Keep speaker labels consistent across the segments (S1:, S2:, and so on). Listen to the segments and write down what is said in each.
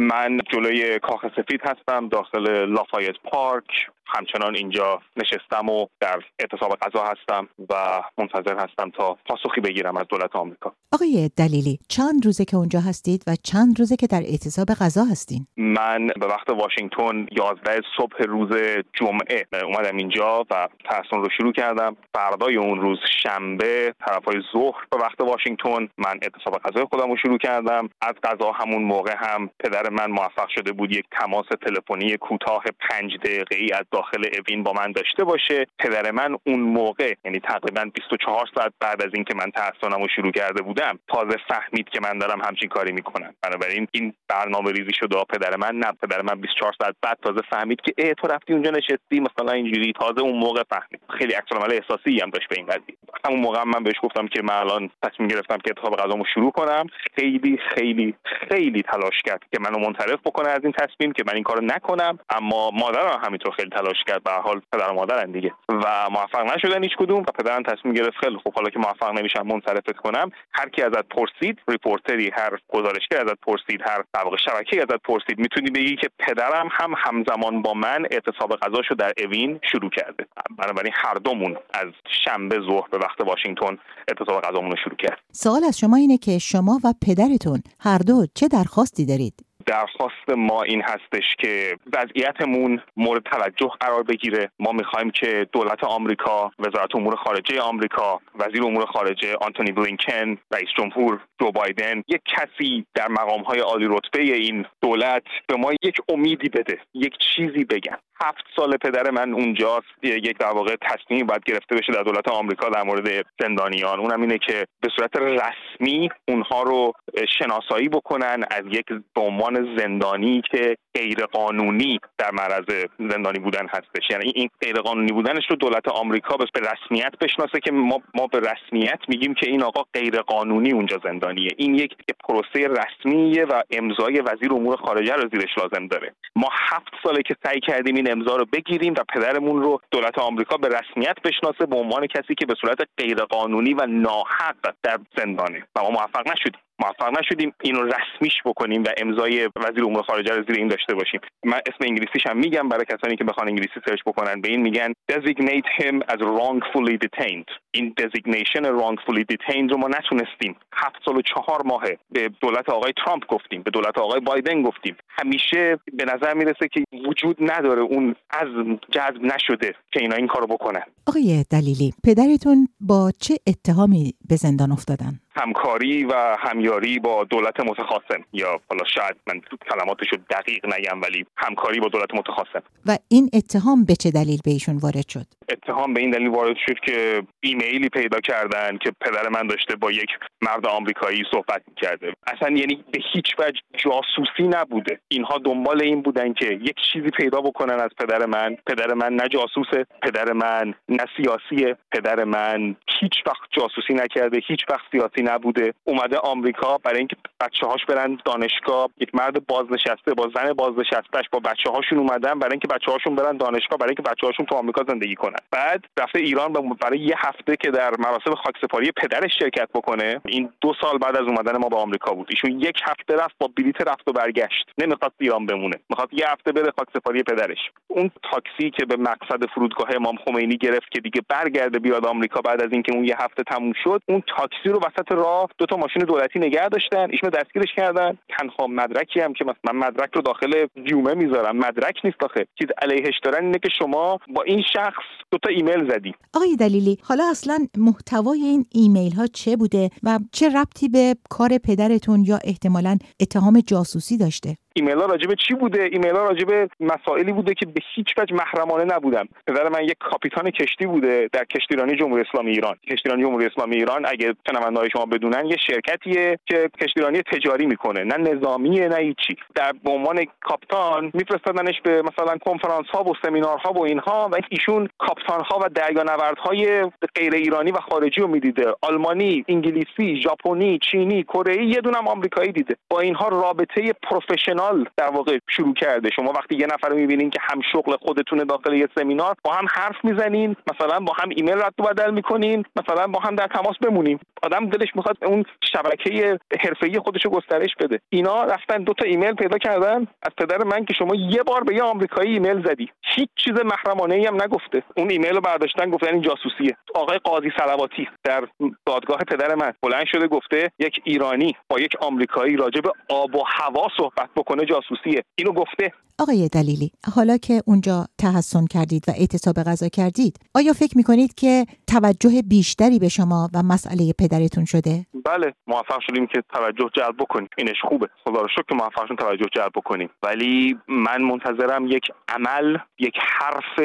S1: من جلوی کاخ سفید هستم داخل لافایت پارک. همچنان اینجا نشستم و در اعتصاب غذا هستم و منتظر هستم تا پاسخی بگیرم از دولت آمریکا.
S2: آقای دلیلی چند روزه که اونجا هستید و چند روزه که در اعتصاب غذا هستین؟
S1: من به وقت واشنگتن 11 صبح روز جمعه اومدم اینجا و تحصیل رو شروع کردم. فردای اون روز شنبه طرفای ظهر به وقت واشنگتن من اعتصاب غذای خودم رو شروع کردم. از غذا همون موقع هم پدر من موفق شده بود یک تماس تلفنی کوتاه پنج دقیقه ای از داخل اوین با من داشته باشه. پدر من اون موقع یعنی تقریبا 24 ساعت بعد از اینکه من تحصنمو شروع کرده بودم تازه فهمید که من دارم همچین کاری می‌کنم. بنابراین این برنامه ریزی شده پدر من نه پدر من 24 ساعت بعد تازه فهمید که ای تو رفتی اونجا نشستی مثلا اینجوری. تازه اون موقع فهمید. خیلی عکس‌العمل احساسی هم داشت به این قضیه. همون موقع من بهش گفتم که من الان تصمیم گرفتم که اعتصاب غذامو شروع کنم. خیلی خیلی خیلی تلاش کرد که منو منصرف بکنه از این تصمیم که من این کارو نکنم اما مادرم همینطور خیلی تلاش کرد. به هر حال پدر و مادرن دیگه. و موفق نشدن هیچ کدوم و پدرم تصمیم گرفت خیلی خب حالا که موفق نمیشم منصرفت کنم هر کی ازت پرسید reporter ی هر گزارشگر ازت پرسید هر طبق شبکه ازت پرسید می‌تونی بگی که پدرم هم همزمان با من اعتصاب غذاشو در اوین شروع کرده. بنابراین هر دومون از شنبه ظهر به وقت واشنگتن اعتصاب غذامون رو شروع کرد.
S2: سوال از شما اینه که شما و پدرتون هر دو چه درخواستی دارید؟
S1: درخواست ما این هستش که وضعیتمون مورد توجه قرار بگیره. ما می‌خوایم که دولت آمریکا وزارت امور خارجه آمریکا وزیر امور خارجه آنتونی بلینکن رئیس جمهور جو بایدن یک کسی در مقام های عالی رتبه این دولت به ما یک امیدی بده یک چیزی بگن. هفت سال پدر من اونجاست. یک در واقع تصمیم باید گرفته بشه در دولت آمریکا در مورد زندانیان. اونم اینه که به صورت رسمی اونها رو شناسایی بکنن از یک به عنوان زندانی که غیر قانونی در معرض زندانی بودن هستش. یعنی این غیر قانونی بودنش رو دولت آمریکا به رسمیت بشناسه که ما ما به رسمیت میگیم که این آقا غیر قانونی اونجا زندانیه. این یک پروسه رسمیه و امضای وزیر امور خارجه رو زیرش لازم داره. ما هفت ساله که سعی کردیم این امضا رو بگیریم و پدرمون رو دولت آمریکا به رسمیت بشناسه به عنوان کسی که به صورت غیرقانونی و ناحق در زندانه. و ما موفق نشدیم. موفق نشدیم اینو رسمیش بکنیم و امضای وزیر امور خارجه رو زیر این داشته باشیم. من اسم انگلیسیش هم میگم برای کسانی که بخوان انگلیسی سرچ بکنن به این میگن designate him as wrongfully detained. این designation wrongfully detained رو ما نتونستیم. هفت سال و چهار ماهه. به دولت آقای ترامپ گفتیم به دولت آقای بایدن گفتیم. همیشه به نظر می‌رسه که وجود نداره اون از جذب نشده که اینا این کارو بکنن.
S2: آقای دلیلی پدرتون با چه اتهامی به زندان افتادن؟
S1: همکاری و همیاری با دولت متخاصم. یا حالا شاید من کلماتشو دقیق نگم ولی همکاری با دولت متخاصم.
S2: و این اتهام به چه دلیل به ایشون وارد شد؟
S1: اتهام به این دلیل وارد شد که ایمیلی پیدا کردن که پدر من داشته با یک مرد آمریکایی صحبت کرده اصلا یعنی به هیچ وجه جاسوسی نبوده. اینها دنبال این بودن که یک چیزی پیدا بکنن از پدر من. پدر من نه جاسوسه پدر من نه سیاسیه پدر من هیچ وقت جاسوسی نکرده هیچ وقت سیاسی نبوده. اومده آمریکا برای اینکه بچه هاش برن دانشگاه. یک مرد بازنشسته با زن بازنشستهش با بچه هاشون اومدن برای اینکه بچه هاشون برن دانشگاه برای اینکه بچه هاشون تو آمریکا زندگی کنن. بعد رفته ایران برای یه هفته که در مراسم خاکسپاری پدرش شرکت بکنه این دو سال بعد از اومدن ما به آمریکا بود. ایشون یک هفته رفت با بلیت رفت و برگشت. نمی‌خواست ایران بمونه. می‌خواد یه هفته بره خاکسپاری پدرش. اون تاکسی که به مقصد فرودگاه امام خمینی گرفت که دیگه برگرده بیاد آمریکا بعد از اینکه اون یه هفته تموم شد اون تاکسی رو وسط راه دو تا ماشین دولتی نگه داشتن. ایشون دستگیرش کردن. تنها مدرکی هم که من مدرک رو داخل جیومه می‌ذارم. مدرک نیست آخه. چیز علیهش دارن اینه که شما با این شخص دو تا ایمیل زدی.
S2: آقای دلیلی حالا اصلا محتوای این ایمیل ها چه بوده و چه ربطی به کار پدرتون یا احتمالا اتهام جاسوسی داشته؟
S1: ایمیل ها راجبه چی بوده؟ ایمیل ها راجبه مسائلی بوده که به هیچ وجه محرمانه نبودن. پدر من یک کاپیتان کشتی بوده در کشتیرانی جمهوری اسلامی ایران. کشتیرانی جمهوری اسلامی ایران اگه شنوندههای شما بدونن یه شرکتیه که کشتیرانی تجاری می‌کنه. نه نظامیه نه هیچی. در به عنوان کاپتان میفرستادنش به مثلا کنفرانس ها و سمینارها و اینها و ایشون کاپتان و دریانوردهای غیر ایرانی و خارجی رو می‌دیده. آلمانی انگلیسی ژاپنی چینی کره‌ای یه دونم آمریکایی دیده. با اینها رابطه professional کانال در واقع شروع کرده. شما وقتی یه نفر رو می‌بینین که هم شغل خودتونه داخل یه سمینار با هم حرف می‌زنین مثلا با هم ایمیل رد و بدل می‌کنین مثلا با هم در تماس بمونیم آدم دلش می‌خواد اون شبکه حرفه‌ای خودش رو گسترش بده. اینا رفتن دو تا ایمیل پیدا کردن. از پدر من که شما یه بار به یه آمریکایی ایمیل زدی. هیچ چیز محرمانه ای هم نگفته. اون ایمیل رو برداشتن گفتن این جاسوسیه. آقای قاضی صلواتی در دادگاه پدر من بلند شده گفته یک ایرانی با یک آمریکایی راجع به آب و هوا صحبت بکنه. جاسوسیه. اینو گفته.
S2: آقای دلیلی حالا که اونجا تحسن کردید و اعتصاب غذا کردید آیا فکر می‌کنید که توجه بیشتری به شما و مسئله پدرتون شده؟
S1: بله موفق شدیم که توجه جلب بکنیم. اینش خوبه. خدا رو شکر موفق شدیم توجه جلب بکنیم. ولی من منتظرم یک عمل یک حرف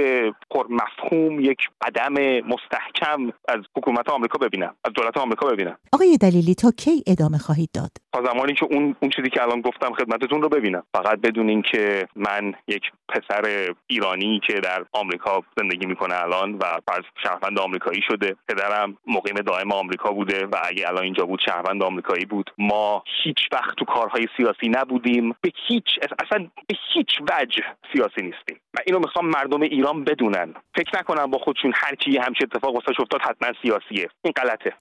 S1: پر مفهوم یک قدم مستحکم از حکومت آمریکا ببینم از دولت آمریکا ببینم.
S2: آقای دلیلی تا کی ادامه خواهید داد؟
S1: تا زمانی که اون اون چیزی که الان گفتم خدمتتون رو ببینم. فقط بدونین که من یک پسر ایرانی که در آمریکا زندگی می‌کنه الان و فرض شهروند آمریکایی شده. پدرم مقیم دائم آمریکا بوده و اگه الان اینجا بود شهروند آمریکایی بود. ما هیچ وقت تو کارهای سیاسی نبودیم. به هیچ اصلا به هیچ وجه سیاسی نیستیم. و اینو می‌خوام مردم ایران بدونن. فکر نکنم با خودشون هر کی همچین اتفاق واسه افتاد حتما سیاسیه. این غلطه.